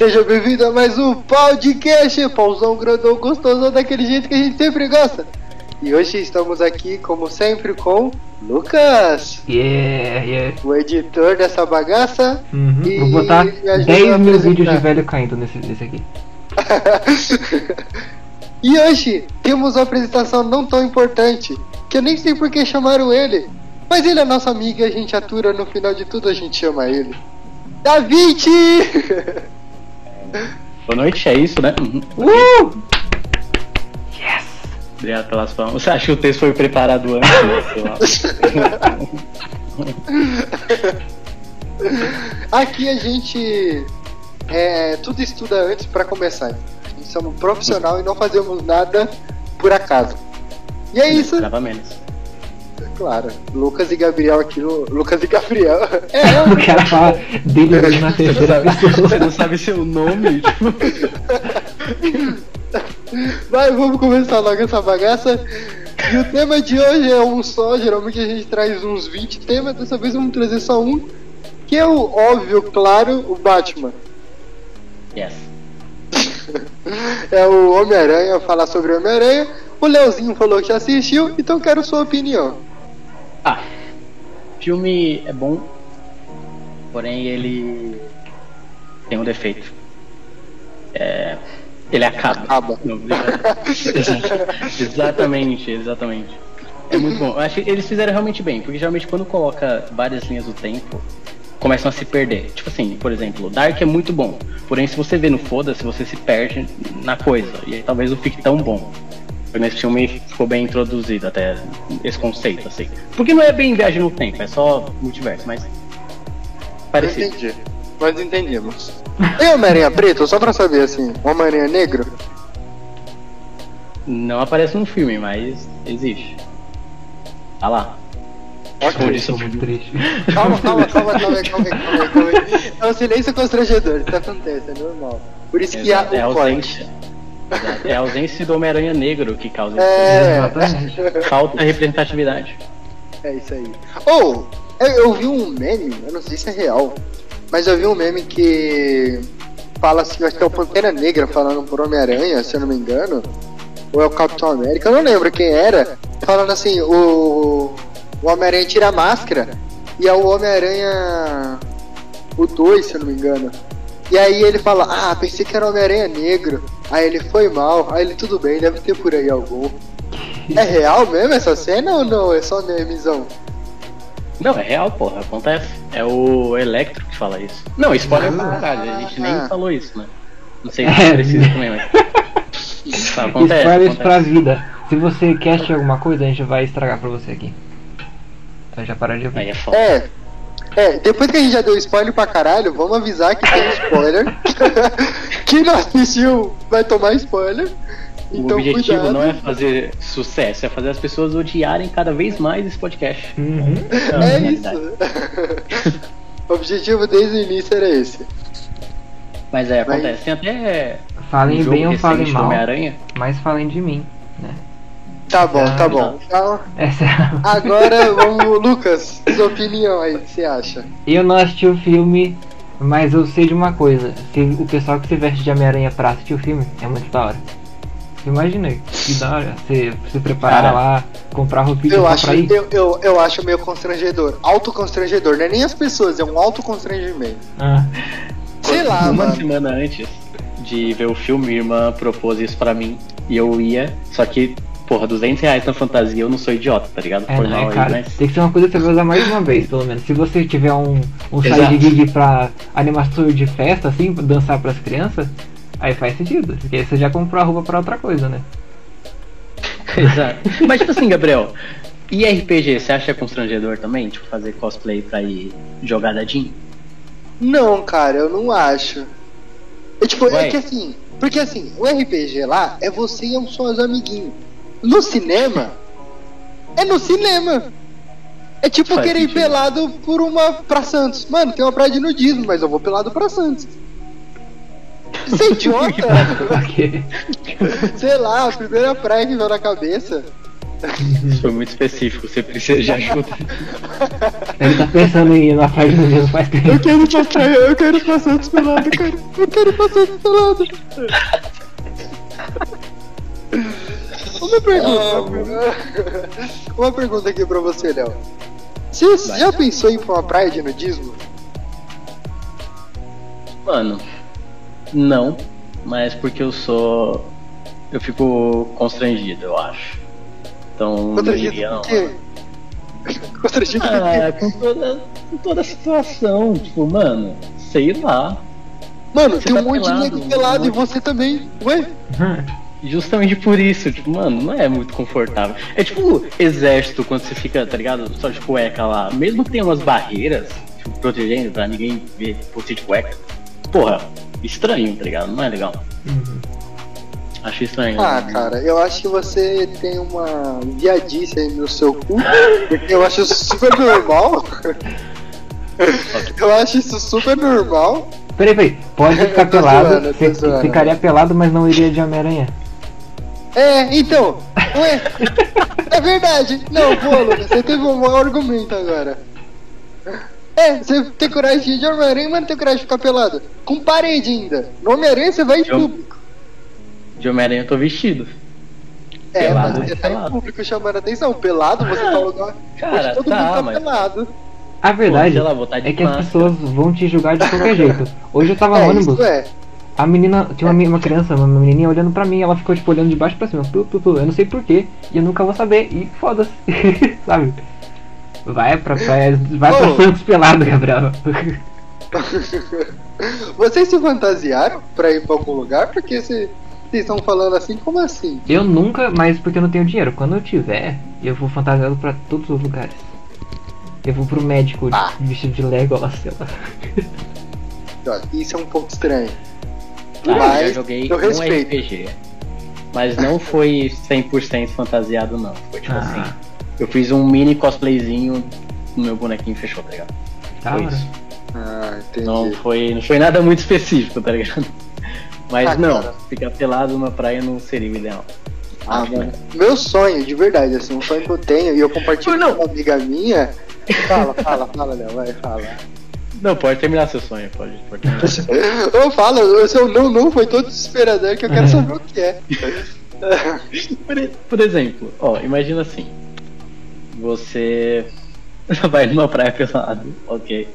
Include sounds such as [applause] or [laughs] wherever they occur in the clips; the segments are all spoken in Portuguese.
Seja bem-vindo a mais um podcast, pauzão grandão gostosão daquele jeito que a gente sempre gosta. E hoje estamos aqui, como sempre, com Lucas, Yeah, yeah. o editor dessa bagaça. Uhum. E Vou botar me ajuda a 10 mil vídeos de velho caindo nesse, nesse aqui. [laughs] e hoje temos uma apresentação não tão importante, que eu nem sei por que chamaram ele. Mas ele é nosso amigo e a gente atura, no final de tudo a gente chama ele. David! [laughs] Boa noite, é isso, né? Uhum. Uh! Obrigado pelas palmas. Você acha que o texto foi preparado antes? [laughs] Aqui a gente é, tudo estuda antes pra começar. A gente somos profissional e não fazemos nada por acaso. E é isso, Grava menos. Claro. Lucas e Gabriel aqui no. Lucas e Gabriel. [laughs] É, O cara fala dele na terceira Você pessoa. não sabe seu nome? Tipo, [laughs] vai, vamos começar logo essa bagaça. E o tema de hoje é um só, geralmente a gente traz uns 20 temas, dessa vez vamos trazer só um, que é o óbvio, claro, o Batman. yes. [laughs] É o Homem-Aranha, falar sobre o Homem-Aranha. O Leozinho falou que já assistiu, então quero sua opinião. Ah, filme é bom, porém ele tem um defeito. É, ele acaba. Acaba. Não, exatamente, exatamente. É muito bom. Eu acho que eles fizeram realmente bem, porque geralmente quando coloca várias linhas do tempo, começam a se perder. Tipo assim, por exemplo, Dark é muito bom, porém se você vê no foda-se, você se perde na coisa, e aí talvez não fique tão bom. Nesse filme ficou bem introduzido até esse conceito, assim. Porque não é bem viagem no tempo, é só multiverso, mas. Parecido. entendi. Mas entendemos. E Homem-Aranha preto, só pra saber assim, Homem-Aranha negro? Não aparece no filme, mas existe. Tá lá. Ok. Onde Sou isso muito triste. Calma, calma, calma, calma, aí, calma, calma, calma. É um silêncio constrangedor, isso acontece, é normal. Por isso que há é a o corte. É a ausência do Homem-Aranha negro que causa É, isso. Falta representatividade. é isso aí. Ou, eu, eu vi um meme, eu não sei se é real, mas eu vi um meme que fala assim, acho que é o Pantera Negra falando por Homem-Aranha, se eu não me engano, ou é o Capitão América, eu não lembro quem era, falando assim, o, o Homem-Aranha tira a máscara e é o Homem-Aranha o 2, se eu não me engano. E aí ele fala, ah, pensei que era o Homem-Aranha negro. Aí ele foi mal, aí ele tudo bem, deve ter por aí algum. É real mesmo essa cena ou não? É só memezão? Não, é real, porra. Acontece. É o Electro que fala isso. Não, spoiler pra caralho. A gente nem Ah. falou isso, né? Não sei se É. precisa também, mas. [laughs] Tá, acontece. Spoilers acontece. pra vida. Se você quer assistir alguma coisa, a gente vai estragar pra você aqui. Então já para de ouvir. Aí é foda. É. É, depois que a gente já deu spoiler pra caralho, vamos avisar que tem spoiler. [laughs] Quem não assistiu vai tomar spoiler. O Então objetivo cuidado. não é fazer sucesso, é fazer as pessoas odiarem cada vez mais esse podcast. Uhum. A É isso. [laughs] o objetivo desde o início era esse. Mas é, acontece. Tem até. Falem um bem ou falem mal, mas falem de mim. Tá bom, tá bom. Então, é a... [laughs] agora vamos, Lucas, sua opinião aí, o que você acha? Eu não assisti o filme, mas eu sei de uma coisa. Se o pessoal que se veste de Homem-Aranha pra assistir o filme é muito da hora. Imaginei, que da hora. Você se preparar Cara, lá, comprar roupinha Eu acho, pra ir. eu, eu, eu acho meio constrangedor. Autoconstrangedor, não é nem as pessoas, é um autoconstrangimento. Ah, Sei lá, Uma mano. semana antes de ver o filme, minha irmã propôs isso pra mim. E eu ia, só que, porra, 200 reais na fantasia, eu não sou idiota, tá ligado? é, Foi não, mal é, aí, cara. mas. Tem que ser uma coisa que você vai usar mais uma vez, pelo menos. Se você tiver um, um side gig pra animação de festa, assim, pra dançar pras crianças, aí faz sentido. Porque aí você já comprou a roupa pra outra coisa, né? [laughs] Exato. Mas, tipo assim, Gabriel, e RPG, você acha constrangedor também? Tipo, fazer cosplay pra ir jogar dadinho? Não, cara, eu não acho. É tipo, é Ué. que assim, porque assim, o RPG lá é você e são os amiguinhos. No cinema, é no cinema. É tipo Faz querer ir sentido. pelado por uma pra Santos. Mano, tem uma praia de nudismo, mas eu vou pelado pra Santos. Você é [laughs] idiota? Sei lá, a primeira praia que veio na cabeça. Isso foi muito específico, você precisa de ajuda. Ele tá pensando em ir na página mesmo faz tempo. Eu quero passar, eu quero passar despelado, cara. Eu quero passar despelado. Uma pergunta. Uma pergunta aqui pra você, Léo. Você já pensou em ir pra uma praia de nudismo? Mano, não, mas porque eu sou. Eu fico constrangido, eu acho. Então, não Constrangido iria, não. Constrangido Ah, com toda, com toda a situação, tipo, mano, sei lá. Mano, Você tem um tá monte de nego pelado um e você também. Ué? [laughs] Justamente por isso, tipo, mano, não é muito confortável. É tipo exército quando você fica, tá ligado? Só de cueca lá. Mesmo que tenha umas barreiras, tipo, protegendo pra ninguém ver você de cueca. Porra, estranho, tá ligado? Não é legal. Uhum. Acho estranho. Ah, cara, eu acho que você tem uma viadice aí no seu cu, porque [laughs] eu acho isso super normal. [laughs] eu acho isso super normal. Peraí, peraí. Pode ficar [laughs] pelado. zoando. ficaria pelado, mas não iria de Homem-Aranha. É, então, ué, é verdade. Não, pô, Lucas, você teve um bom argumento agora. É, você tem coragem de ir de Homem-Aranha, mas não tem coragem de ficar pelado. Com parede ainda. No Homem-Aranha você vai em público. De Homem-Aranha eu tô vestido. É, pelado, mas você tá em pelado. público chamando atenção. Pelado, você tá lugar. Cara, onde todo tá, mundo tá mas- pelado. A verdade sei lá, tá é que as pessoas vão te julgar de qualquer [laughs] jeito. Hoje eu tava É, no ônibus, isso é. A menina, tinha uma, uma criança, uma menininha olhando pra mim, ela ficou tipo olhando de baixo pra cima, tu, tu, tu, eu não sei porquê, e eu nunca vou saber, e foda-se, [laughs] sabe? Vai pra praia, vai pra. Santos pelado, Gabriel. [laughs] Vocês se fantasiaram pra ir pra algum lugar? Porque se- vocês estão falando assim, como assim? Eu nunca, mas porque eu não tenho dinheiro. Quando eu tiver, eu vou fantasiado pra todos os lugares. Eu vou pro médico Ah. vestido de Legolas, sei lá. Isso é um pouco estranho. Eu Mas já joguei eu um respeito. RPG. Mas não foi 100% fantasiado, não. Foi tipo Ah. assim. Eu fiz um mini cosplayzinho no meu bonequinho fechou, tá ligado? Da Foi isso. Ah, entendi. Não foi, não foi nada muito específico, tá ligado? Mas Ah, não, cara. ficar pelado numa praia não seria o ideal. Ah, mano. né? Meu sonho, de verdade, assim, um sonho que eu tenho e eu compartilho Não. com uma amiga minha. Fala, fala, fala, Léo, vai, fala. Não, pode terminar seu sonho, pode, pode terminar. [laughs] Eu falo, o seu não, não foi todo desesperador que eu quero saber o que é. [laughs] por, por exemplo, ó, imagina assim. Você [laughs] vai numa praia pelado, ok.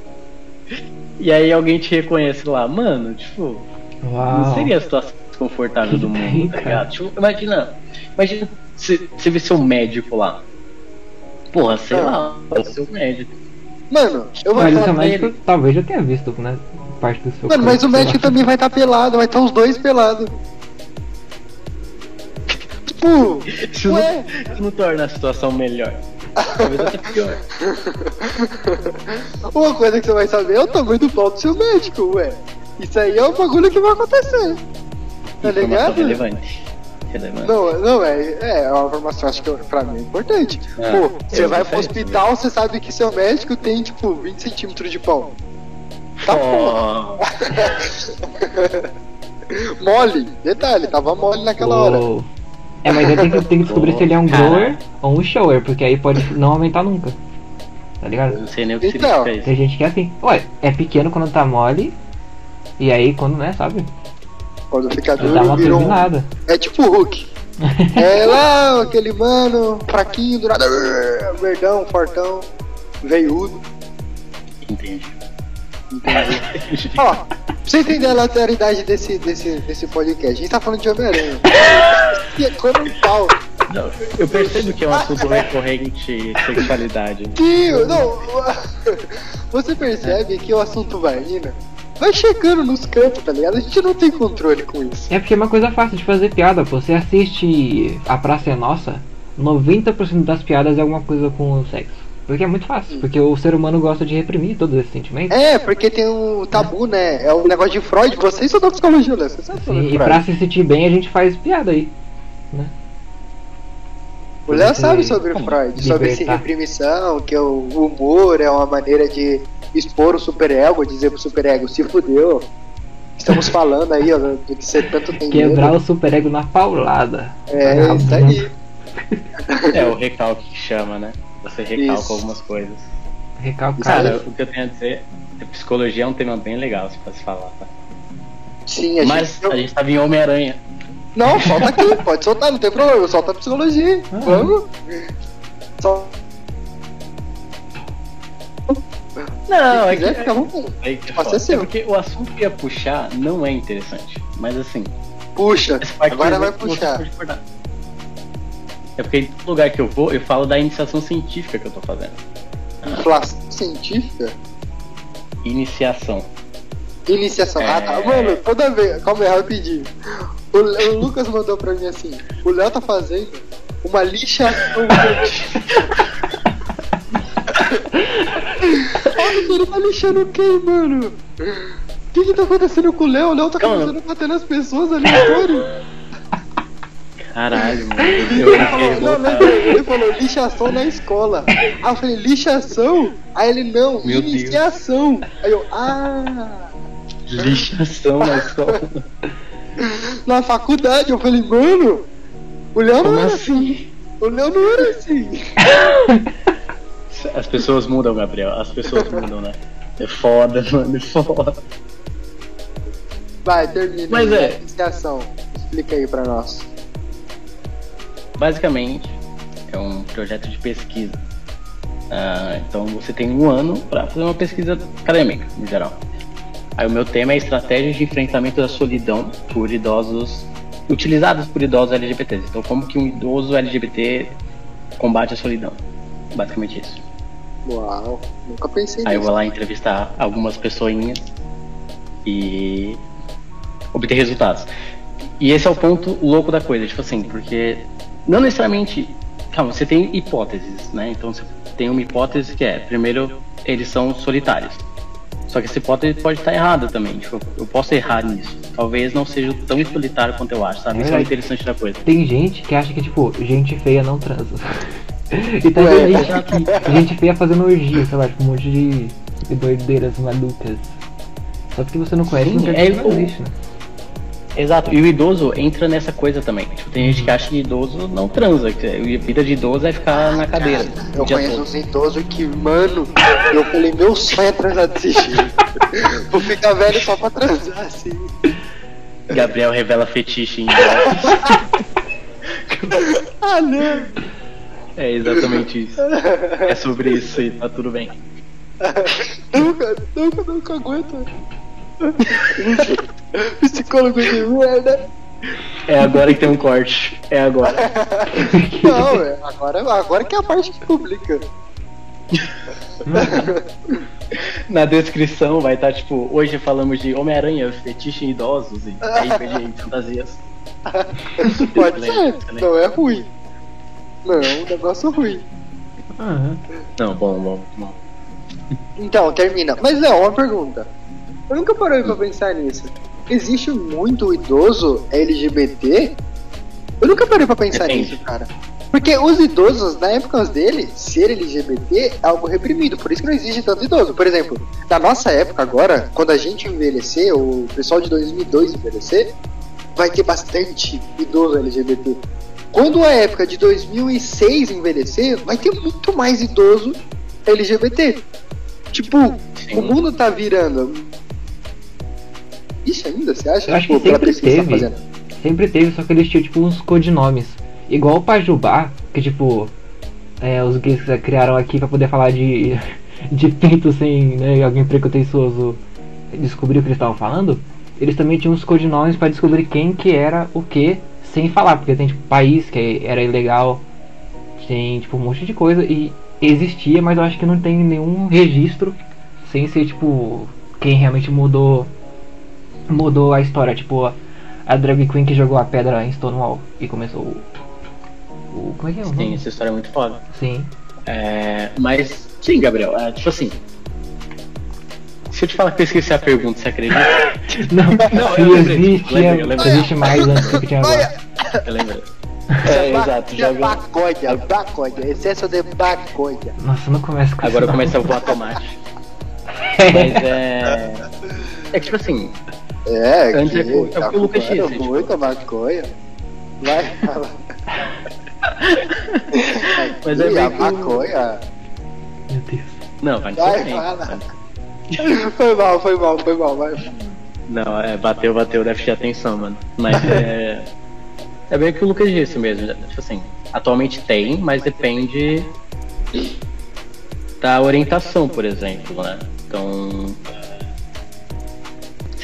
E aí alguém te reconhece lá, mano, tipo, Uau. não seria a situação mais confortável do mundo, tá ligado? Tipo, imagina, imagina você você vê seu médico lá. Porra, sei Ah. lá, é o seu médico. Mano, eu vou Mas falar pra médico ele. talvez já tenha visto, né? Parte do seu Mano, corpo, mas o médico também vai estar pelado, vai estar os dois pelados. Tipo, Isso não, ué, isso não torna a situação melhor. Talvez até pior. [laughs] uma coisa que você vai saber é o tamanho do pau do seu médico, ué. Isso aí é um bagulho que vai acontecer. Tá Informação ligado? relevante. Relevante. Não, não, é, é uma informação, acho que pra mim é importante. É, Pô, você eu vai pro hospital, você sabe que seu médico tem, tipo, 20 centímetros de pau. Tá Oh, [laughs] Mole, detalhe, tava mole naquela hora. Uou. É, mas aí tem que, tem que descobrir se ele é um Cara. grower ou um shower, porque aí pode não aumentar nunca. Tá eu ligado? não sei nem o que Então. significa isso. Tem gente que é assim. Ué, é pequeno quando tá mole. E aí quando não é, sabe? Quando fica Dá duro, uma vira um... turbinada. É tipo o Hulk. [laughs] É lá, aquele mano, fraquinho, do nada, [laughs] verdão, fortão, veiudo. Entendi. Ó, pra você entender a lateralidade desse, desse, desse podcast, a gente tá falando de Homem-Aranha. [laughs] É como um pau. Não, eu percebo que é um assunto recorrente sexualidade. Tio, não. Você percebe que o assunto vai indo, vai chegando nos cantos, tá ligado? A gente não tem controle com isso. É porque é uma coisa fácil de fazer piada, pô. Você assiste A Praça é Nossa, 90% das piadas é alguma coisa com o sexo. Porque é muito fácil, porque o ser humano gosta de reprimir todos esses sentimentos. É, porque tem um tabu, né? É o negócio de Freud. Vocês são da psicologia, né? Você sabe sobre Sim, e pra se sentir bem a gente faz piada aí. O Léo sabe sobre Como? Freud, sobre Libertar. reprimição, que o humor é uma maneira de expor o superego, dizer pro superego, se fudeu. Estamos falando aí, ó, do que você tanto tem Quebrar medo. o superego na paulada. É, Vagabundo. isso aí. É o recalque que chama, né? Você recalca Isso. algumas coisas. Recalcar. Cara, o que eu tenho a dizer, é psicologia é um tema bem legal, se fosse falar, tá? Sim, a Mas gente. a gente tava em Homem-Aranha. Não, solta aqui, pode soltar, não tem problema, solta a psicologia. Ah. Vamos. Só. Não, Se quiser, fica à vontade. Aí que é Pode foda. ser seu. É porque o assunto que ia puxar não é interessante. Mas assim, Puxa, agora vai puxar. É porque em todo lugar que eu vou, eu falo da iniciação científica que eu tô fazendo. Inflação científica? Iniciação. Iniciação. Ah, tá. É. Mano, toda vez. Calma aí, rapidinho. O, o Lucas mandou pra mim assim: o Léo tá fazendo uma lixação. Olha, ele tá lixando quem, mano? O que que tá acontecendo com o Léo? O Léo tá Calma. começando a bater nas pessoas aleatório. Caralho, mano. Ele falou, não, lembra, ele falou lixação na escola. Aí eu falei, lixação? Aí ele, não, Meu Deus. iniciação. Aí eu, ah. Lixação na escola. [laughs] Na faculdade, eu falei, mano, o Léo não era assim? assim. O Léo não era assim. [laughs] As pessoas mudam, Gabriel. As pessoas mudam, né? É foda, mano. É foda. Vai, termina. Mas é. Iniciação. Explica aí pra nós. Basicamente, é um projeto de pesquisa. Ah, então você tem um ano para fazer uma pesquisa acadêmica, no geral. Aí o meu tema é estratégias de enfrentamento da solidão por idosos utilizadas por idosos LGBTs. Então como que um idoso LGBT combate a solidão? Basicamente isso. Uau, nunca pensei Aí eu nisso. vou lá entrevistar algumas pessoinhas e obter resultados. E esse é o ponto louco da coisa, tipo assim, porque não necessariamente. Calma, você tem hipóteses, né? Então você tem uma hipótese que é, primeiro, eles são solitários. Só que essa hipótese pode estar errada também. Tipo, eu posso errar nisso. Talvez não seja tão solitário quanto eu acho, sabe? Isso é o É. interessante da coisa. Tem gente que acha que, tipo, gente feia não transa. [laughs] E tá Ué, gente, que- gente feia fazendo orgia, sei lá, tipo, um monte de, de doideiras malucas. Só porque você não conhece, Sim, não é existe, né? Exato, e o idoso entra nessa coisa também. Tipo, tem gente que acha que idoso não transa, que a vida de idoso é ficar na cadeira. Eu o dia conheço todo. uns idosos que, mano, eu falei, meu sonho é transar desse jeito. [laughs] Vou ficar velho só pra transar assim. Gabriel revela fetiche em [laughs] Ah, não. É exatamente isso. É sobre isso e tá tudo bem. Nunca, nunca, nunca aguento. [laughs] Psicólogo de merda. É agora que tem um corte. É agora. [laughs] Não, é, agora, agora que é a parte que publica. [laughs] Na descrição vai estar tipo, hoje falamos de Homem-Aranha, fetiche em idosos e em fantasias. Pode Excelente, ser, excelente. não é ruim. Não, é um negócio ruim. Aham. Não, bom, bom, bom. Então, termina. Mas não, uma pergunta. Eu nunca parei pra pensar nisso. Existe muito idoso LGBT? Eu nunca parei pra pensar Depende. nisso, cara. Porque os idosos, na época dele, ser LGBT é algo reprimido, por isso que não existe tanto idoso. Por exemplo, na nossa época agora, quando a gente envelhecer, o pessoal de 2002 envelhecer, vai ter bastante idoso LGBT. Quando a época de 2006 envelhecer, vai ter muito mais idoso LGBT. Tipo, Sim. o mundo tá virando. Isso ainda, você acha? Eu acho Tipo, que sempre tá teve. Sempre teve, só que eles tinham tipo uns codinomes. Igual o Pajubá, que tipo. É, os gays criaram aqui pra poder falar de. [laughs] de pinto sem né, alguém preconceituoso descobrir o que eles estavam falando. Eles também tinham uns codinomes pra descobrir quem que era o que sem falar, porque tem tipo país que era ilegal, tem tipo um monte de coisa e existia, mas eu acho que não tem nenhum registro sem ser tipo quem realmente mudou mudou a história, tipo a drag queen que jogou a pedra em Stonewall e começou o, o como é que é o Sim, nome? essa história é muito foda. Sim. É, mas, sim, Gabriel, é, tipo assim. Se eu te falar que eu esqueci a pergunta, você acredita? [laughs] Não, Não, eu lembrei, existe, lembrei, eu lembrei. existe mais antes do que tinha agora. Eu lembro. Isso É, ba- exato, é joga. Bacódia, bacódia, excesso de bacódia. Nossa, não começa com Agora isso. começa a voar tomate. Mas é. É que, tipo assim, É, Antes que é o- é tá que o Lucas disse, tipo- Muita maconha. Vai. [laughs] Mas é e a que maconha. Meu Deus. Não, vai Vai, fala. [laughs] Foi mal, foi mal, foi mal, vai. Não, é, bateu, bateu, deve ter atenção, mano. Mas é. [laughs] É bem o que o Lucas disse mesmo. Tipo assim, atualmente tem, mas depende da orientação, por exemplo, né? Então.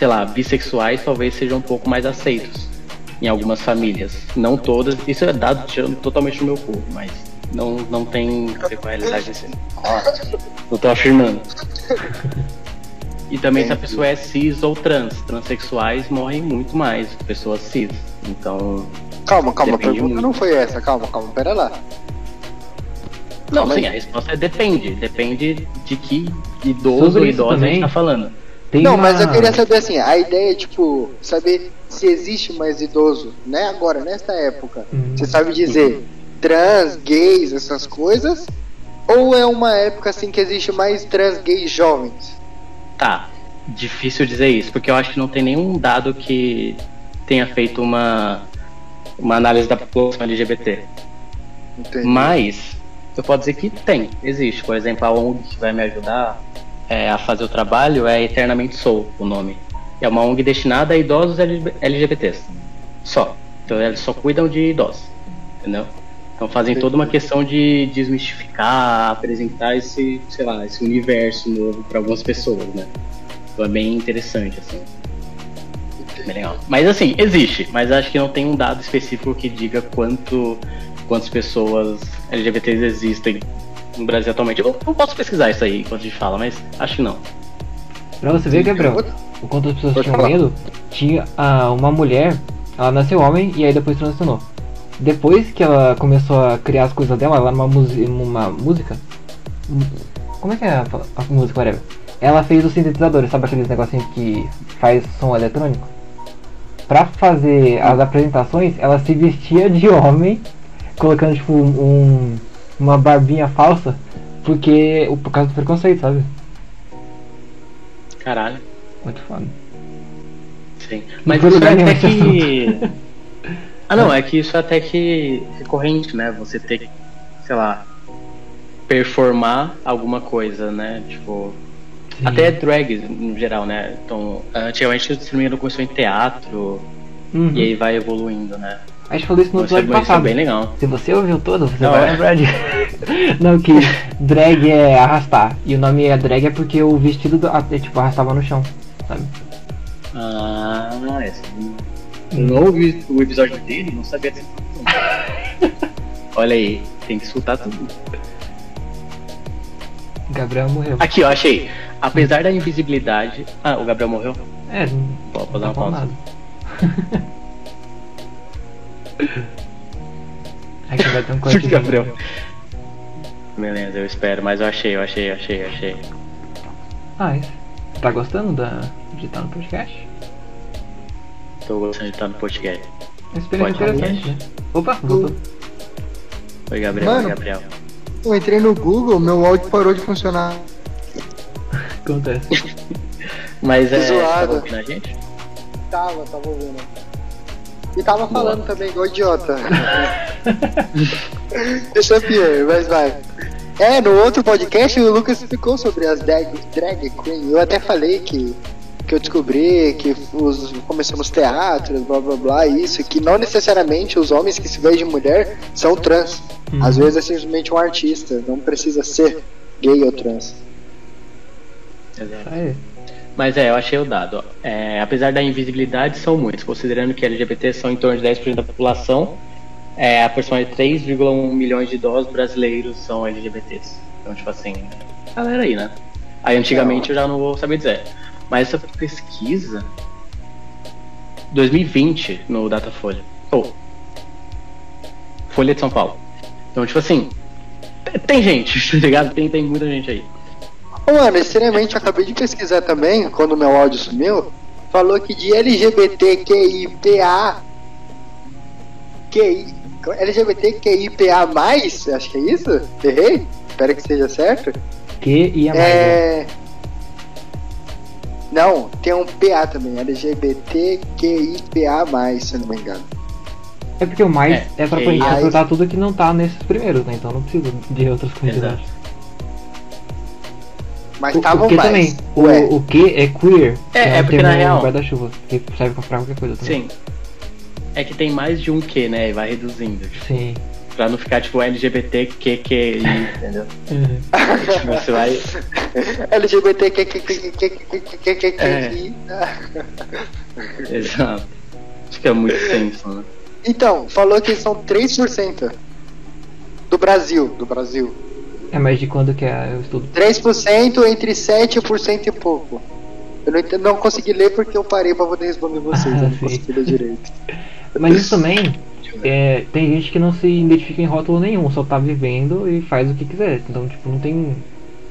Sei lá, bissexuais talvez sejam um pouco mais aceitos em algumas famílias. Não todas, isso é dado tirando totalmente do meu cu, mas não, não tem a ver com a realidade desse. Não tô afirmando. E também se a pessoa é cis ou trans. Transsexuais morrem muito mais que pessoas cis. Então. Calma, calma, a pergunta muito. não foi essa, calma, calma, pera lá. Não, Calma sim, aí. a resposta é depende. Depende de que idoso ou idosa a também. gente tá falando. Tem não, uma... mas eu queria saber assim, a ideia é tipo, saber se existe mais idoso, né? Agora, nessa época. Hum. Você sabe dizer trans, gays, essas coisas? Ou é uma época assim que existe mais trans, gays jovens? Tá, difícil dizer isso, porque eu acho que não tem nenhum dado que tenha feito uma, uma análise da população LGBT. Entendi. Mas eu posso dizer que tem, existe. Por exemplo, a ONG que vai me ajudar é, a fazer o trabalho é Eternamente Sou, o nome. É uma ONG destinada a idosos LG- LGBTs. Só. Então eles só cuidam de idosos. Entendeu? Então fazem toda uma questão de desmistificar, apresentar esse, sei lá, esse universo novo para algumas pessoas, né? Então é bem interessante, assim. Bem legal. Mas assim, existe, mas acho que não tem um dado específico que diga quanto quantas pessoas LGBTs existem no Brasil atualmente. Eu não posso pesquisar isso aí enquanto a gente fala, mas acho que não. Pra você ver, Gabriel, o quanto as pessoas Pode tinham falar. medo, tinha ah, uma mulher, ela nasceu homem e aí depois transicionou. Depois que ela começou a criar as coisas dela, lá numa musi- uma música. Como é que é a, a música, whatever? Ela fez os sintetizadores, sabe aqueles negocinhos que faz som eletrônico? Pra fazer as apresentações, ela se vestia de homem, colocando tipo um, uma barbinha falsa, porque por causa do preconceito, sabe? Caralho. Muito foda. Sim. Mas isso é até que. [laughs] Ah não, é que isso é até que recorrente, né? Você ter que, sei lá, performar alguma coisa, né? Tipo. Sim. Até drag no geral, né? Então, antigamente me engano começou em teatro Uhum. e aí vai evoluindo, né? A gente falou isso no é, episódio isso é passado. bem legal. Se você ouviu todo, você Não, vai é. lembrar de. [laughs] Não, que drag é arrastar. E o nome é drag é porque o vestido do... é, tipo arrastava no chão, sabe? Ah, essa. Eu não ouvi o episódio dele, não sabia dessa. [laughs] Olha aí, tem que escutar tudo. Gabriel morreu. Aqui, ó, achei. Apesar da invisibilidade. Ah, o Gabriel morreu? É, não vou não dar uma falou pausa. [laughs] Aqui vai ter um [laughs] corte. Gabriel. Beleza, eu espero, mas eu achei, eu achei, eu achei, eu achei. Ah, isso. Tá gostando da... de estar no podcast? Tô gostando de estar no podcast. É uma experiência Pode interessante, né? Opa, voltou. Oi, Gabriel, Mano. oi, Gabriel. Eu entrei no Google, meu áudio parou de funcionar. [laughs] Acontece. Mas é. Que zoado. Tá ouvindo a gente? Tava, tava ouvindo. E tava falando também, igual idiota. [laughs] Deixa eu pior, mas vai. É, no outro podcast o Lucas explicou sobre as drag, drag queen. Eu até falei que, que eu descobri que os, começamos teatros, blá blá blá, isso, que não necessariamente os homens que se veem de mulher são trans. Uhum. Às vezes é simplesmente um artista, não precisa ser gay ou trans. Exato. Aí. Mas é, eu achei o dado. É, apesar da invisibilidade, são muitos, considerando que LGBT são em torno de 10% da população, é, aproximadamente 3,1 milhões de idosos brasileiros são LGBTs. Então, tipo assim, galera aí, né? Aí antigamente eu já não vou saber dizer. Mas essa pesquisa. 2020 no Datafolha. Ou. Folha de São Paulo. Então, tipo assim. Tem gente, [laughs] tá ligado? Tem, tem muita gente aí. Ô, Mano, estranhamente, eu acabei de pesquisar também, quando meu áudio sumiu, falou que de LGBTQIPA. QI, LGBTQIPA, acho que é isso? Errei? Espero que seja certo. Que ia mais. né? É. Não, tem um PA também, LGBTQIPA, se eu não me engano. É porque o mais é, É, pra e- Aí- acertar tudo que não tá nesses primeiros, né? Então não precisa de outras quantidades. Mas O, tava o que mais. também? O, Ué, o que é queer? É, é um porque na real- guarda-chuva, que serve pra qualquer coisa também. Sim. É que tem mais de um Q, né? E vai reduzindo. tipo, Sim. Pra não ficar tipo LGBT, Q, Q, I, entendeu? Tipo, Você vai. LGBT que que que que que que que que que É. que Exato. Acho que é muito tenso, né? Então, falou que são 3% do Brasil, do Brasil. É mais de quando que é o estudo? 3% entre 7% e pouco. Eu não, não consegui ler porque eu parei pra poder responder vocês, eu não [laughs] Sim. consegui ler direito. [laughs] Mas isso também, é, tem gente que não se identifica em rótulo nenhum, só tá vivendo e faz o que quiser. Então, tipo, não tem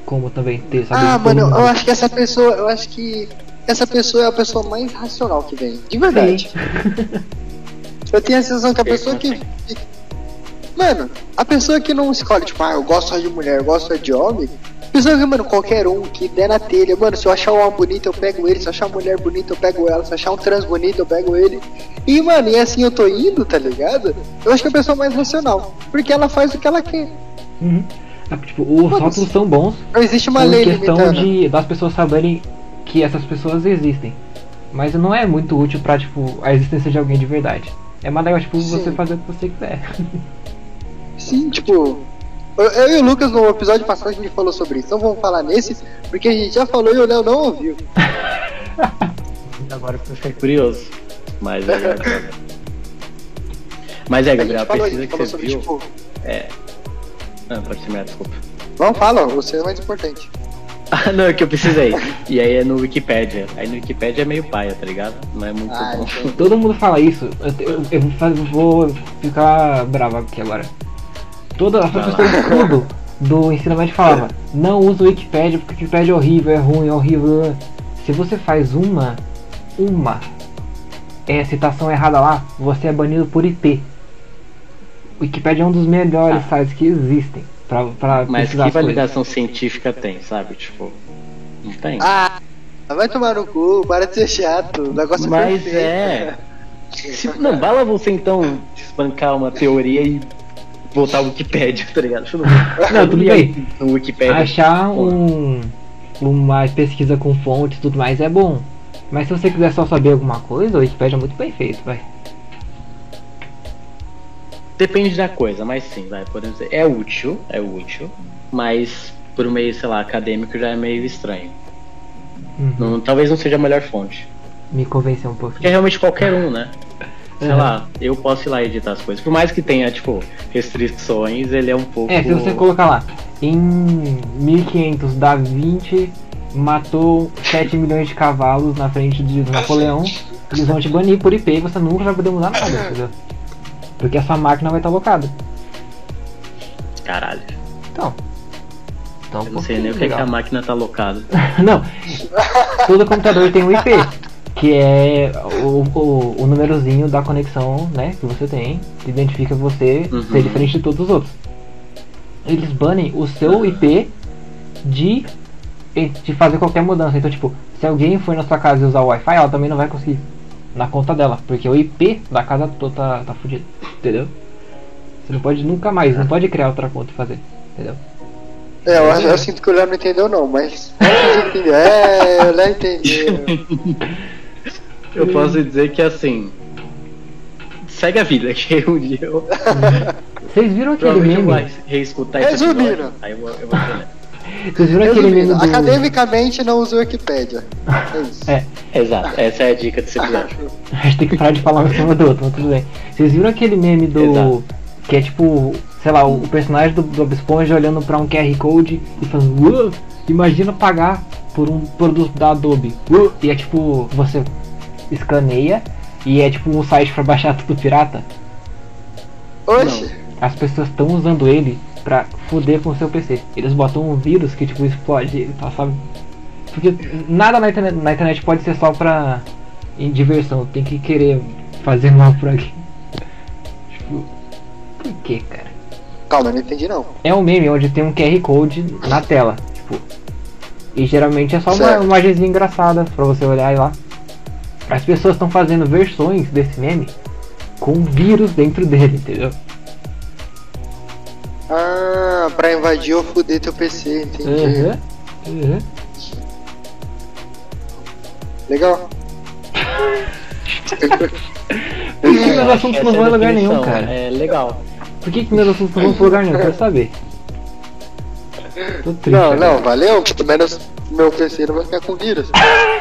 como também ter, sabe? Ah, mano, eu acho que essa pessoa, eu acho que essa pessoa é a pessoa mais racional que vem. De verdade. [laughs] Eu tenho a sensação que a pessoa que. Mano, a pessoa que não escolhe, tipo, ah, eu gosto só de mulher, eu gosto só de homem. Pessoa que, mano, qualquer um que der na telha, mano, se eu achar um homem bonito, eu pego ele, se eu achar uma mulher bonita, eu pego ela, se eu achar um trans bonito, eu pego ele. E, mano, e assim eu tô indo, tá ligado? Eu acho que é a pessoa mais racional. Porque ela faz o que ela quer. Uhum. Ah, Tipo, os Mano, rótulos são bons Não existe uma lei questão limitando. de das pessoas saberem que essas pessoas existem. Mas não é muito útil pra, tipo, a existência de alguém de verdade. É mais legal, tipo, Sim. você fazer o que você quiser. [laughs] Sim, tipo. Eu, e o Lucas no episódio passado a gente falou sobre isso. Então vamos falar nesse, porque a gente já falou e o Léo não ouviu. [laughs] Agora eu fiquei curioso. Mas é. Mas é, A Gabriel, a falou, a pesquisa gente que você viu. tipo. É. Ah, pode terminar, desculpa. Vamos, fala, você é mais importante. Ah, não, é que eu precisei. E aí é no Wikipedia. Aí no Wikipedia é meio paia, tá ligado? Não é muito Ah, bom. então. Todo mundo fala isso. Eu, eu- eu vou ficar bravo aqui agora. As Vai lá. pessoas tudo do ensino médio falava, não usa o Wikipedia porque o Wikipedia é horrível, é ruim, é horrível. Se você faz uma, uma é, citação errada lá, você é banido por IP. O Wikipedia é um dos melhores Ah. sites que existem pra, pra Mas que as coisas. validação científica tem, sabe? Tipo, não tem. Ah, vai tomar no cu, para de ser chato. O negócio Mas perfeito. é. Se- não, bala você então espancar uma teoria e voltar ao Wikipedia, tá ligado? Deixa eu não, Não, tudo bem. No Wikipedia. Achar um, uma pesquisa com fontes e tudo mais é bom. Mas se você quiser só saber alguma coisa, o Wikipedia é muito bem feito, vai. Depende da coisa, mas sim, vai, podemos dizer. É útil, é útil, mas por um meio, sei lá, acadêmico já é meio estranho. Uhum. Não- talvez não seja a melhor fonte. Me convenceu um pouco. Porque é realmente qualquer um, né? Sei Uhum. lá, eu posso ir lá editar as coisas. Por mais que tenha, tipo, restrições, ele é um pouco. É, se você colocar lá, em 1500 da Vinci matou 7 milhões de cavalos na frente de Napoleão, eles vão te banir por IP e você nunca vai poder mudar nada, entendeu? Porque a sua máquina vai estar locada. Caralho. Então. Então, Eu não sei nem o que, é que a máquina tá locada. [laughs] Não, todo computador tem um IP, que é o, o, o númerozinho da conexão né, que você tem, que identifica você Uhum. ser diferente de todos os outros. Eles banem o seu IP de, de fazer qualquer mudança. Então, tipo, se alguém for na sua casa e usar o Wi-Fi, ela também não vai conseguir na conta dela, porque o IP da casa toda tá, tá fudido, entendeu? Você não pode nunca mais, não pode criar outra conta e fazer, entendeu? É, eu, eu sinto que o Léo não entendeu, não, mas. É, o Léo entendeu. Eu posso dizer que assim. Segue a vida, [laughs] que um dia eu. Vocês viram aquele Provavelmente eu vou meme? reescutar esse Resumindo. episódio. Aí eu vou, eu vou. Vocês viram aquele meme Resumindo, do... academicamente não usa o Wikipedia. É isso. É, Exato, essa é a dica desse episódio. [laughs] a gente tem que parar de falar um em cima do outro, mas tudo bem. Vocês viram aquele meme do. Exato. Que é tipo, sei lá, o, personagem do Bob Esponja olhando pra um QR Code e falando, "Uau, imagina pagar por um produto da Adobe. Uau", E é tipo, você escaneia e é tipo um site pra baixar tudo pirata. Oxe, As pessoas estão usando ele pra foder com o seu PC. Eles botam um vírus que tipo explode ele, tá, sabe? Porque nada na internet, na internet pode ser só pra em diversão, tem que querer fazer mal por aqui. Tipo, por que, cara? calma, eu não entendi não. É um meme onde tem um QR Code na tela, tipo. E geralmente é só uma Certo. imagenzinha engraçada pra você olhar e lá. As pessoas estão fazendo versões desse meme com um vírus dentro dele, entendeu? Ah, pra invadir ou foder teu PC, entendi. Uhum. Uhum. Legal. [laughs] Por que meus assuntos não vão a em lugar nenhum, cara? É legal. Por que, que meus assuntos não vão pra lugar nenhum? Eu quero saber. Tô triste. Não, não, valeu. Pelo menos meu PC não vai ficar com vírus.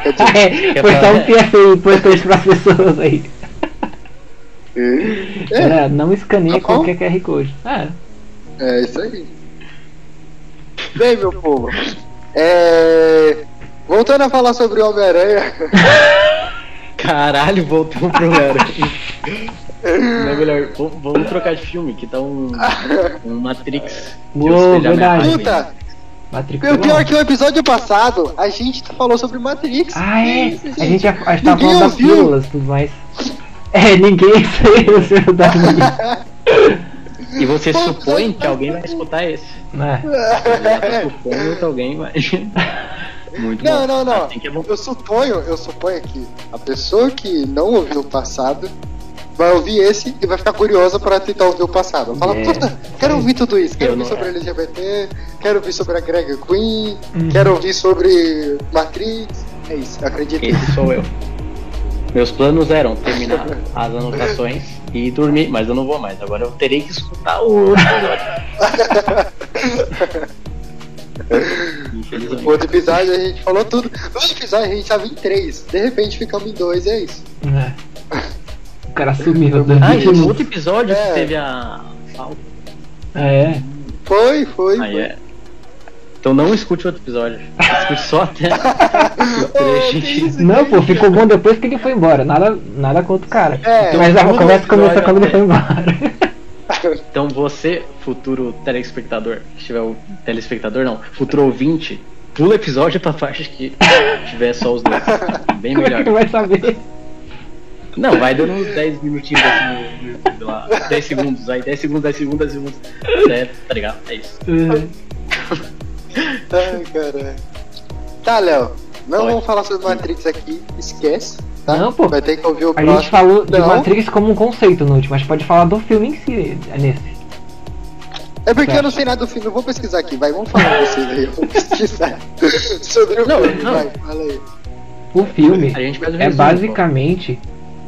Quer dizer, [laughs] É, foi só um PFA importante pras pessoas aí. é, É, não escaneia Tá qualquer QR Code. É. é isso aí. Bem, meu povo. É. Voltando a falar sobre o Homem-Aranha. [laughs] Caralho, voltou pro Homem-Aranha. [laughs] Não é melhor, vamos trocar de filme, que tá um, um Matrix. Uou, verdade. Puta, Matrix. o pior é que o episódio passado a gente falou sobre Matrix. Ah, é? A gente, já, a gente tava Ninguém falando das pílulas e tudo mais. É, ninguém [laughs] saiu seu da E você Pô, supõe tá- que alguém vai escutar esse. né? Você supõe que alguém vai. [laughs] Muito Não, bom. não, não. Assim que é bom. Eu suponho, eu suponho que a pessoa que não ouviu o passado vai ouvir esse e vai ficar curiosa para tentar ouvir o passado. Fala, É. puta, quero ouvir tudo isso, quero Eu ouvir não- sobre LGBT, quero ouvir sobre a Greg Queen, Uhum. quero ouvir sobre Matrix. É isso, acredito. Esse sou eu. Meus planos eram terminar [laughs] as anotações e dormir, mas eu não vou mais. Agora eu terei que escutar o episódio. Infelizmente. No outro episódio a gente falou tudo. No outro episódio a gente tava em três. De repente ficamos em dois é isso. É. O cara sumiu. do Ah, e no outro episódio É. que teve a. falta. É. Foi, foi. Aí foi. é. Então não escute outro episódio. Escute só até [laughs] o Oh, trecho. isso, Não, pô, ficou bom depois que ele foi embora. Nada, nada contra o cara. É, Mas a conversa começa episódio quando ele foi embora. [laughs] Então você, futuro telespectador, que tiver o telespectador não, futuro ouvinte, pula o episódio pra parte que tiver só os dois. Bem Como é melhor. que vai saber? Não, vai dando uns 10 minutinhos assim no, YouTube lá. 10 segundos, aí 10 segundos, 10 segundos, 10 segundos. É, tá ligado? É isso. Ai, caralho. Tá, Léo. Não Pode. vamos falar sobre Matrix aqui. Esquece. Tá? Não, pô. Vai ter que ouvir o A próximo. gente falou de Não. Matrix como um conceito no último, mas pode falar do filme em si nesse. É porque eu não sei nada do filme. Eu vou pesquisar aqui. Vai, vamos falar vocês aí. Eu vou pesquisar [laughs] sobre o Não, filme. não. Vai, fala aí. O filme A gente faz um é resumo, basicamente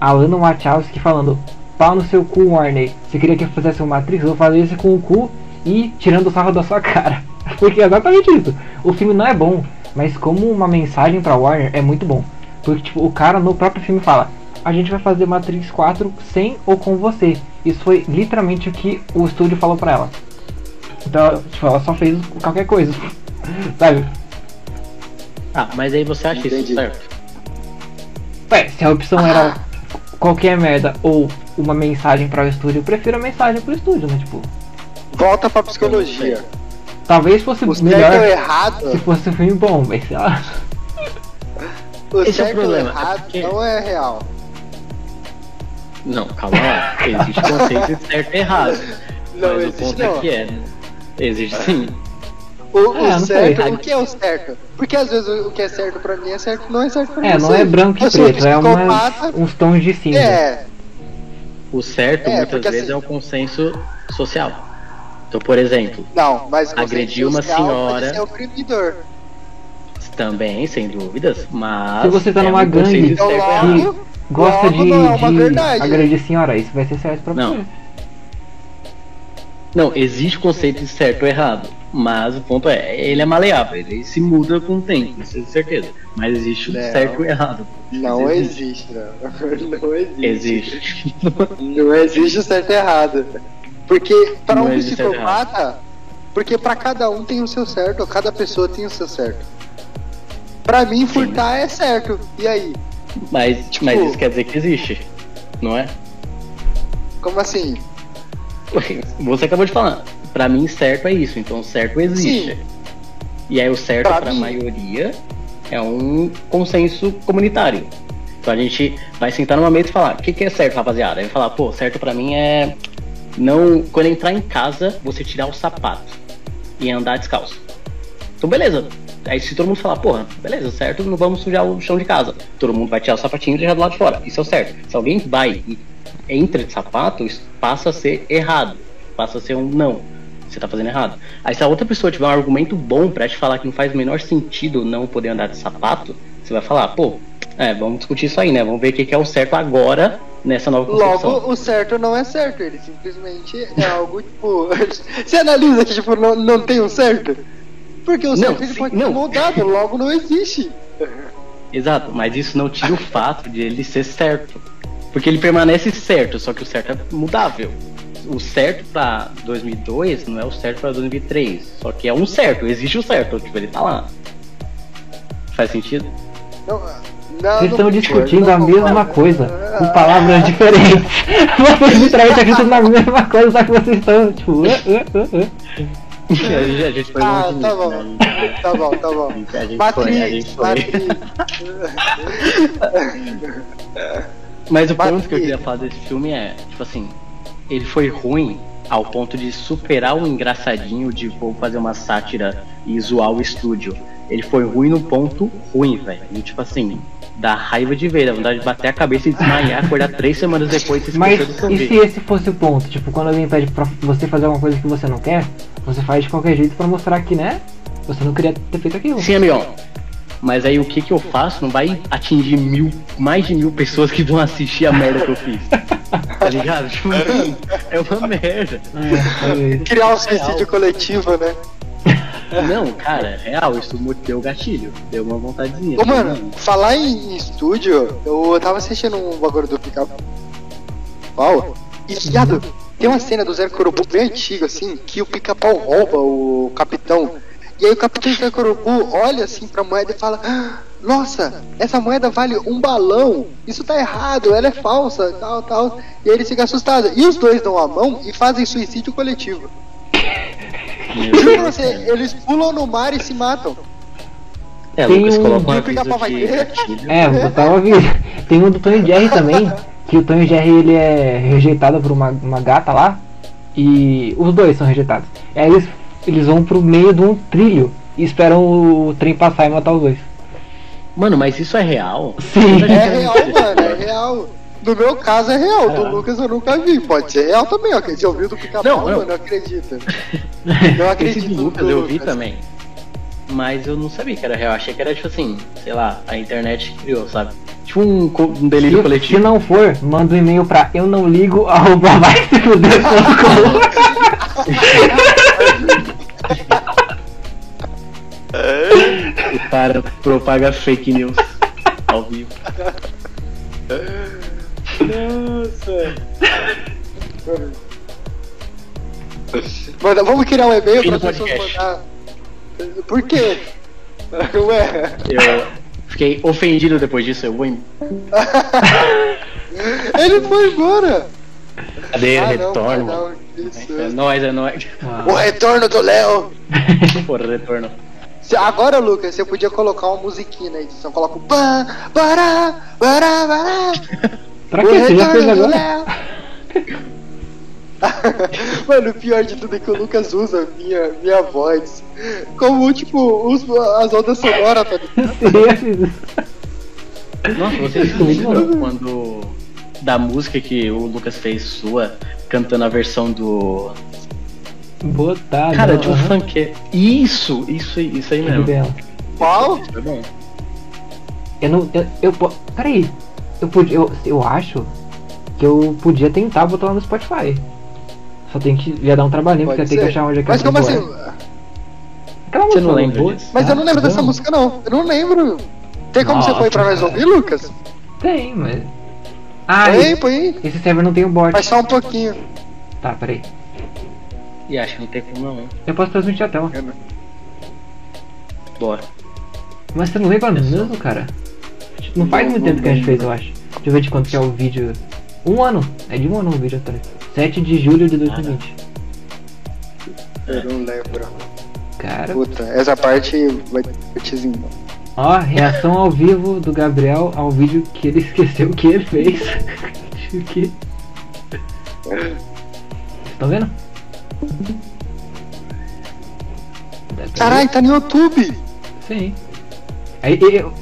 a Lana Wachowski falando pau no seu cu, Warner. Você queria que eu fizesse um Matrix? Eu vou fazer isso com o cu e tirando o sarro da sua cara. Porque é exatamente isso. O filme não é bom, mas como uma mensagem pra Warner é muito bom. Porque tipo, o cara no próprio filme fala: A gente vai fazer Matrix 4 sem ou com você. Isso foi literalmente o que o estúdio falou pra ela. Então, tipo, ela só fez qualquer coisa. [laughs] Sabe? Ah, mas aí você acha Entendi. isso certo? Ué, se a opção era qualquer merda ou uma mensagem para o estúdio, eu prefiro a mensagem pro estúdio, né? Tipo, Volta pra psicologia. Talvez fosse O certo melhor ou errado. se fosse um filme bom, mas sei lá. O Esse é o problema, é errado porque- não é real. Não, calma lá. Existe conceito de certo e errado. Não mas o existe, ponto não. é que é. né? Existe sim. O, o É, certo, sei. o que é o certo? Porque às vezes o que é certo pra mim é certo não é certo pra É, não é branco e preto, é uma, uns tons de cinza. É, O certo É, muitas vezes assim- é o consenso social. Então, por exemplo, não, mas o Agrediu uma senhora. Oprimidor. também, sem dúvidas, mas. Se você tá é numa um gangue de Então certo logo. Gosta logo de, não é de agredir senhora, isso vai ser certo pra Não. você. Não, existe conceito de certo ou errado. Mas o ponto é, ele é maleável, ele se muda com o tempo, isso é certeza. Mas existe o Não. certo e errado. Não Existe. existe, não. [laughs] Não existe. Existe. Não existe o certo e errado. Porque para um e psicopata, porque para cada um tem o seu certo, cada pessoa tem o seu certo. Pra mim, furtar é certo. E aí? Mas, Tipo- mas isso quer dizer que existe, não é? Como assim? [laughs] Você acabou de falar. Pra mim, certo é isso. Então, certo existe. Sim. E aí, o certo Pra pra mim. maioria é um consenso comunitário. Então, a gente vai sentar numa mesa e falar: o que, que é certo, rapaziada? Aí vai falar: pô, certo pra mim é não. Quando entrar em casa, você tirar o sapato e andar descalço. Então, beleza. Aí, se todo mundo falar: porra, beleza, certo, não vamos sujar o chão de casa. Todo mundo vai tirar o sapatinho e deixar do lado de fora. Isso é o certo. Se alguém vai e entra de sapato, isso passa a ser errado. Passa a ser um não. Você tá fazendo errado. Aí se a outra pessoa tiver um argumento bom pra te falar que não faz o menor sentido não poder andar de sapato, você vai falar, pô, é, vamos discutir isso aí, né? Vamos ver o que é o certo agora nessa nova concepção. Logo, o certo não é certo, ele simplesmente é algo tipo. [laughs] Você analisa que tipo, não, não tem um certo? Porque o certo ele sim, pode não. ser moldado, logo não existe. Exato, mas isso não tira o fato de ele ser certo. Porque ele permanece certo, só que o certo é mudável. O certo pra 2002 não é o certo pra 2003. Só que é um certo, existe o certo, tipo, ele tá lá. Faz sentido? Não, não, Vocês não estão discutindo não a mesma coisa, com Ah, palavras [laughs] diferentes. [laughs] Vocês literalmente acreditam na mesma coisa, só que vocês estão, tipo, uh, uh, uh, a gente, a gente foi Ah, tá bom. né? A Tá bom, tá bom. A gente, a foi, a gente foi. Mas o ponto que eu queria falar desse filme é, tipo assim, ele foi ruim ao ponto de superar o engraçadinho de vou fazer uma sátira e zoar o estúdio. Ele foi ruim no ponto ruim, velho. E tipo assim, dá raiva de ver, dá vontade de bater a cabeça e desmaiar, acordar três semanas depois e se Mas e se esse fosse o ponto? Tipo, quando alguém pede pra você fazer alguma coisa que você não quer, você faz de qualquer jeito pra mostrar que, né? Você não queria ter feito aquilo. Sim, amigão. Mas aí o que que eu faço não vai atingir mil, mais de mil pessoas que vão assistir a merda que eu fiz. Tá ligado? Tipo, mano, é uma merda. É, é, Criar um suicídio coletivo, né? Não, cara, é real, isso deu gatilho. Deu uma vontadezinha. Ô, mano, falar em estúdio, eu tava assistindo um bagulho do pica-pau. E, viado, tem uma cena do Zé Corubu bem antiga, assim, que o pica-pau rouba o capitão. E aí o capitão Zé Corubu olha assim pra moeda e fala: "Ah, Nossa, essa moeda vale um balão. Isso tá errado, ela é falsa, tal, tal. E aí ele fica assustado. E os dois dão a mão e fazem suicídio coletivo. Juro pra você, eles pulam no mar e se matam. É, Tem Lucas um- coloca um o aviso vai de. É, eu tava ouvindo. Tem um do Tom e Jerry também, que o Tom e Jerry ele é rejeitado por uma, uma gata lá, e os dois são rejeitados. E aí eles, eles vão pro meio de um trilho e esperam o trem passar e matar os dois. Mano, mas isso é real? Sim. É real, mano, é real. No meu caso é real, do Lucas eu nunca vi. Pode ser real também, ó. Quem você ouviu do pica-pau, Não, não. mano, acredita. Não [laughs] Esse acredito. de Lucas no eu vi Lucas. também. Mas eu não sabia que era real. Achei que era tipo assim, sei lá, a internet criou, sabe? Tipo um, co- um delírio Se, se coletivo. não for, manda um e-mail pra eu não ligo [laughs] arroba vai se fuder O cara propaga fake news ao vivo. [laughs] Nossa. Manda, vamos criar um e-mail para pessoas mandar. Por quê? [laughs] Ué, Eu fiquei ofendido depois disso. Eu vou em. [laughs] ele foi embora. Cadê? Ah, não, retorno. não, isso. É nóis, é nóis. O retorno do Léo. [laughs] Porra, retorno. Agora, Lucas, você podia colocar uma musiquinha na edição. Coloca o pá, bará, bará, bará. Pra que? Você já fez agora? [laughs] Mano, o pior de tudo é que o Lucas usa minha, minha voz como, tipo, os, as ondas sonoras, tá ligado? [laughs] Isso. Nossa, vocês lembram quando. Da música que o Lucas fez sua, cantando a versão do. Botar. Cara, não, de um funk. Isso, isso, aí- isso aí mesmo. Qual? Bom. Eu não. Eu, eu Peraí. Eu, podia, eu, eu acho que eu podia tentar botar lá no Spotify. Só tem que. Já dar um trabalhinho, porque eu Pode tenho que achar onde é que Mas como assim? é. Aquela Você não música lembra disso? Mas eu não Ah, lembro dessa não. música, não. Eu não lembro. Tem como você Nossa, pôr pra nós ouvir, Lucas? Tem, mas. Ah, Põe aí, esse, põe aí. esse server não tem o bot. Mas só um pouquinho. Tá, peraí. E acho que não tem como não? Eu posso transmitir a tela. Bora. Mas você não lembra mesmo, cara? Não faz muito tempo que a gente fez, eu acho. Deixa eu ver de quanto que é o vídeo. Um ano. É de um ano o vídeo atrás. 7 de julho de 2020. Eu não lembro. Cara. Puta, essa parte vai tezinho. Ó, reação ao vivo do Gabriel ao vídeo que ele [laughs] esqueceu que ele fez. [laughs] O que? Vocês estão vendo? Ter Caralho, tá no YouTube. Sim. Aí, eu-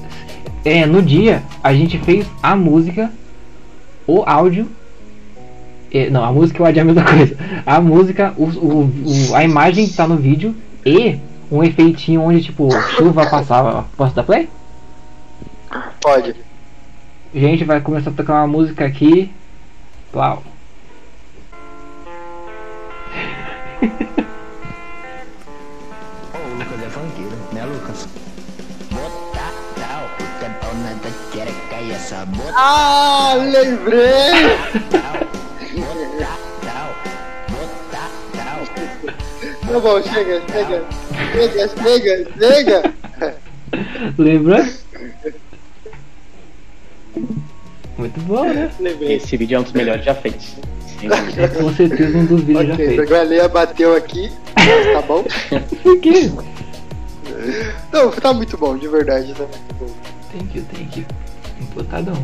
é, no dia, a gente fez a música, o áudio É, Não, a música e o áudio é a mesma [laughs] coisa. A música, o, o, o- a imagem tá no vídeo e um efeitinho onde, tipo, chuva passava. Posso dar play? Pode. Gente, vai começar a tocar uma música aqui. Plau. Ô, o Lucas é funkeiro, né, Lucas? Essa bota Ah, lembrei! Tá bom, chega, chega. Chega, chega, chega. Lembra? Muito bom, né? Lembrei. Esse vídeo é um dos melhores já feitos. É com certeza um dos vídeos já Ok, feitos. a Galeia bateu aqui, tá bom? [laughs] Por quê? Não, tá muito bom, de verdade, tá muito bom. Thank you, thank you. Empotadão.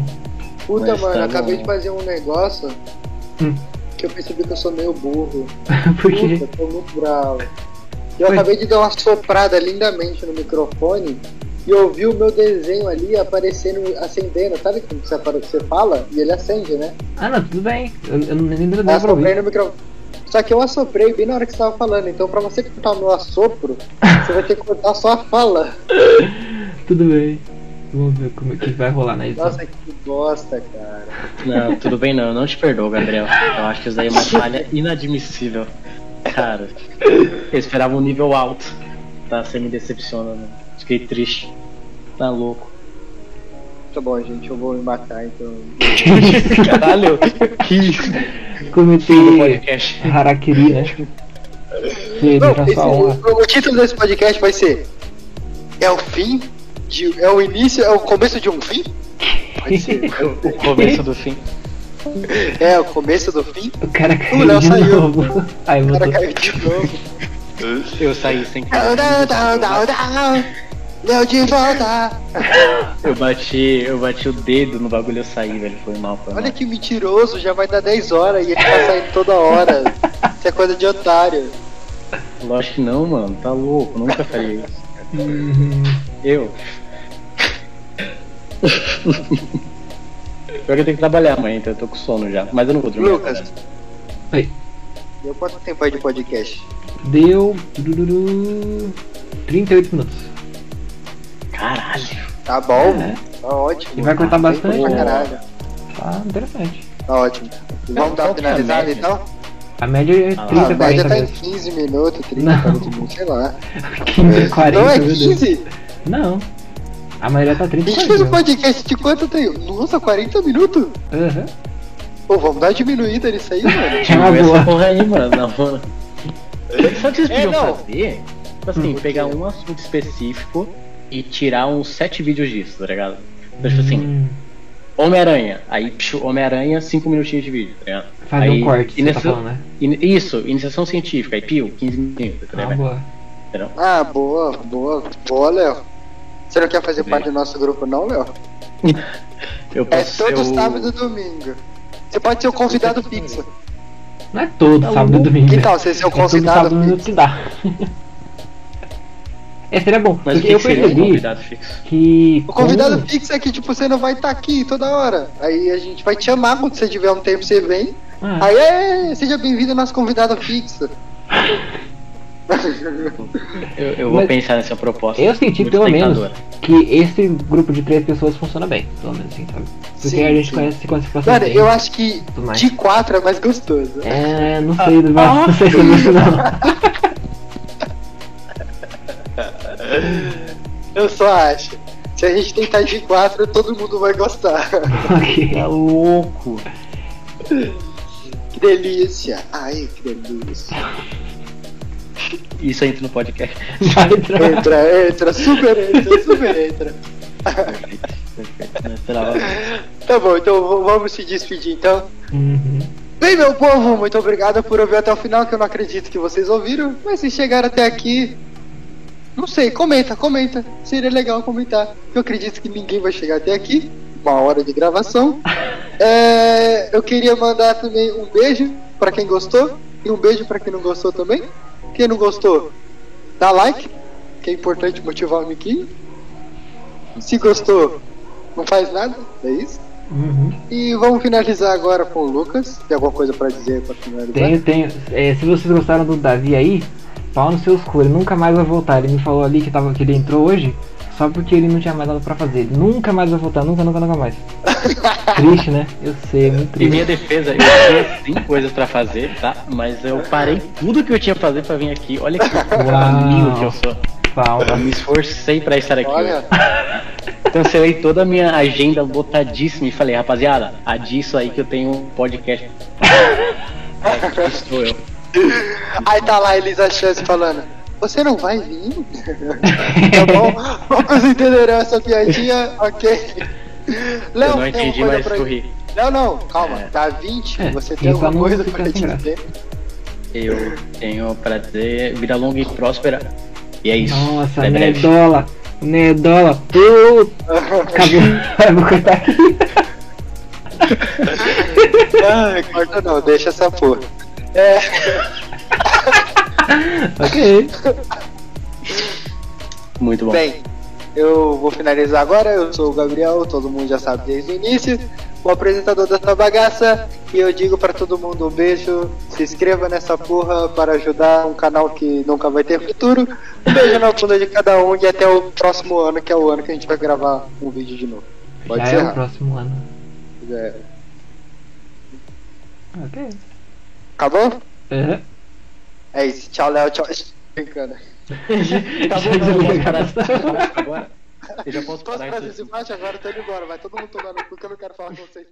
Puta, Mas mano, tá acabei bom. de fazer um negócio Hum. que eu percebi que eu sou meio burro. [laughs] Por quê? Puta, tô muito bravo. Eu Oi. acabei de dar uma soprada lindamente no microfone e ouvi o meu desenho ali aparecendo, acendendo. Sabe quando você, apare- você fala e ele acende, né? Ah, não, tudo bem. Eu, eu não- nem deu pra assoprei ouvir. no microfone. Só que eu assoprei bem na hora que você tava falando. Então, pra você cortar o meu assopro, [laughs] você vai ter que cortar só a fala. Tudo bem. Vamos ver como é que vai rolar na edição. Nossa, que bosta, cara. Não, tudo bem não, eu não te perdoo, Gabriel. Eu acho que isso daí é uma falha inadmissível. Cara, eu esperava um nível alto. Tá, você me decepciona, né? Fiquei triste. Tá louco. Tá bom, gente, eu vou me matar, então. [laughs] Caralho, que isso? Comentei podcast. Harakiri, né? Não, esse- o, o título desse podcast vai ser É o fim? De, é o início, é o começo de um fim? Pode [laughs] ser. O começo do fim. É o começo do fim? O cara O caiu Léo de saiu. novo. Aí O cara caiu de novo. Eu saí sem. Deu de volta. Eu bati, eu bati o dedo no bagulho e eu saí, velho. Foi mal, foi mal. Olha que mentiroso, já vai dar 10 horas e ele tá saindo toda hora. Isso é coisa de otário. Lógico que não, mano. Tá louco, nunca faria isso. Uhum. Eu. Pior que eu tenho que trabalhar amanhã, então eu tô com sono já. Mas eu não vou dormir. Lucas. Oi. deu quanto tempo aí de podcast? Deu. dururu, 38 minutos. Caralho. Tá bom, É. tá ótimo. E vai cortar Bem bastante? pra caralho. Tá interessante. Tá ótimo. Vamos dar uma é finalizada média? então? A média é Ah, 30, Ah, a média 40 tá em mesmo. 15 minutos, 30, Não. 40 minutos, sei lá. [laughs] 15, 40, Não é meu Deus. 15? Não. A maioria tá A 30 gente fez um 40. podcast de quanto tempo? Nossa, 40 minutos? Aham. Pô, vamos dar uma diminuída nisso aí, mano. É [laughs] uma Essa boa. porra aí, mano. Não, mano. Sabe o que vocês É, podiam não. fazer? Tipo assim, Hum. pegar um assunto específico e tirar uns sete vídeos disso, tá ligado? Então, tipo assim, Hum, Homem-Aranha. Aí, Homem-Aranha, 5 minutinhos de vídeo, tá ligado? fazer aí, um corte, você tá inicia- falando, né? in- Isso, iniciação científica, aí pio, 15 minutos, tá Ah, ligado? boa. Entendeu? Ah, boa, boa. Boa, Léo. Você não quer fazer Sim. parte do nosso grupo, não, Léo? Eu É todo eu... sábado e domingo. Você pode ser o convidado fixo. Não é todo Tá sábado e domingo. Que tal você ser o É todo convidado sábado domingo fixo? que dá. [laughs] É, seria bom. Mas o porque que eu um percebi convidado fixo? que. O convidado como- fixo é que, tipo, você não vai estar aqui toda hora. Aí a gente vai te chamar quando você tiver um tempo, você vem. Ah, Aí, é, seja bem-vindo ao nosso convidado fixo. [laughs] Eu, eu vou Mas- pensar nessa proposta. Eu senti pelo menos que esse grupo de três pessoas funciona bem, pelo menos assim, sabe? Porque Sim, a gente sim. conhece, se conhece bastante. Mano, bem, eu acho que de quatro é mais gostoso. É, não sei, não, Ah. não sei sobre isso não. [laughs] Eu só acho. Se a gente tentar de quatro, todo mundo vai gostar. ok. [laughs] Tá louco. [laughs] que delícia. Ai, que delícia. Isso entra no podcast. [laughs] Vai entrar. Entra, entra, super entra, [laughs] super entra. Perfeito, perfeito. Tá bom, então vamos se despedir então. Uhum. Bem, meu povo, muito obrigado por ouvir até o final, que eu não acredito que vocês ouviram. Mas se chegaram até aqui, não sei, comenta, comenta. Seria legal comentar. Eu acredito que ninguém vai chegar até aqui. Uma hora de gravação. [laughs] É, eu queria mandar também um beijo pra quem gostou e um beijo pra quem não gostou também. Quem não gostou, dá like, que é importante motivar o Miquinho. Se gostou, não faz nada, é isso. Uhum. E vamos finalizar agora com o Lucas. Tem alguma coisa pra dizer pra finalizar? Tenho, tenho. É, se vocês gostaram do Davi aí, pau no seus cu, ele nunca mais vai voltar. Ele me falou ali que, tava, que ele entrou hoje só porque ele não tinha mais nada pra fazer. Nunca mais vai voltar, nunca, nunca, nunca mais. [laughs] triste, né? Eu sei, é muito Em minha triste. defesa, eu tinha sim coisas pra fazer, tá? Mas eu parei tudo que eu tinha pra fazer pra vir aqui. Olha que caminho que eu sou. Pau. Eu me esforcei pra estar aqui. Olha, Cancelei toda a minha agenda lotadíssima e falei, rapaziada, adia isso aí que eu tenho um podcast. É, [laughs] aqui estou eu. aí tá lá a Elisa Chance falando. Você não vai vir? tá bom? [laughs] Vocês entenderão essa piadinha? Ok. Léo, Eu não tem entendi, mas pra- sorri. Não, não, calma. É. Dá 20, É, você tem rir pra alguma não coisa pra sem graça. dizer? Eu tenho pra dizer vida longa e próspera. E é isso. Nossa, Até breve. Nedola. Nedola. Puta. Acabou. [laughs] Eu vou cortar aqui. Ai, corta não, deixa essa porra. É, [laughs] [laughs] ok. Muito bom. bem, eu vou finalizar agora. Eu sou o Gabriel, todo mundo já sabe desde o início, o apresentador dessa bagaça. E eu digo pra todo mundo um beijo. Se inscreva nessa porra para ajudar um canal que nunca vai ter futuro. Um beijo na bunda de cada um e até o próximo ano, que é o ano que a gente vai gravar um vídeo de novo. Pode Já ser? é o próximo ano. É. Ok. Acabou? Uhum. É isso. Tchau, Léo. Tchau. Brincando. [laughs] Já eu posso desliga. parar agora. Eu já posso Posso parar fazer isso. esse parte agora? Tô indo embora. Vai todo mundo tomar no cu que eu não quero falar com vocês.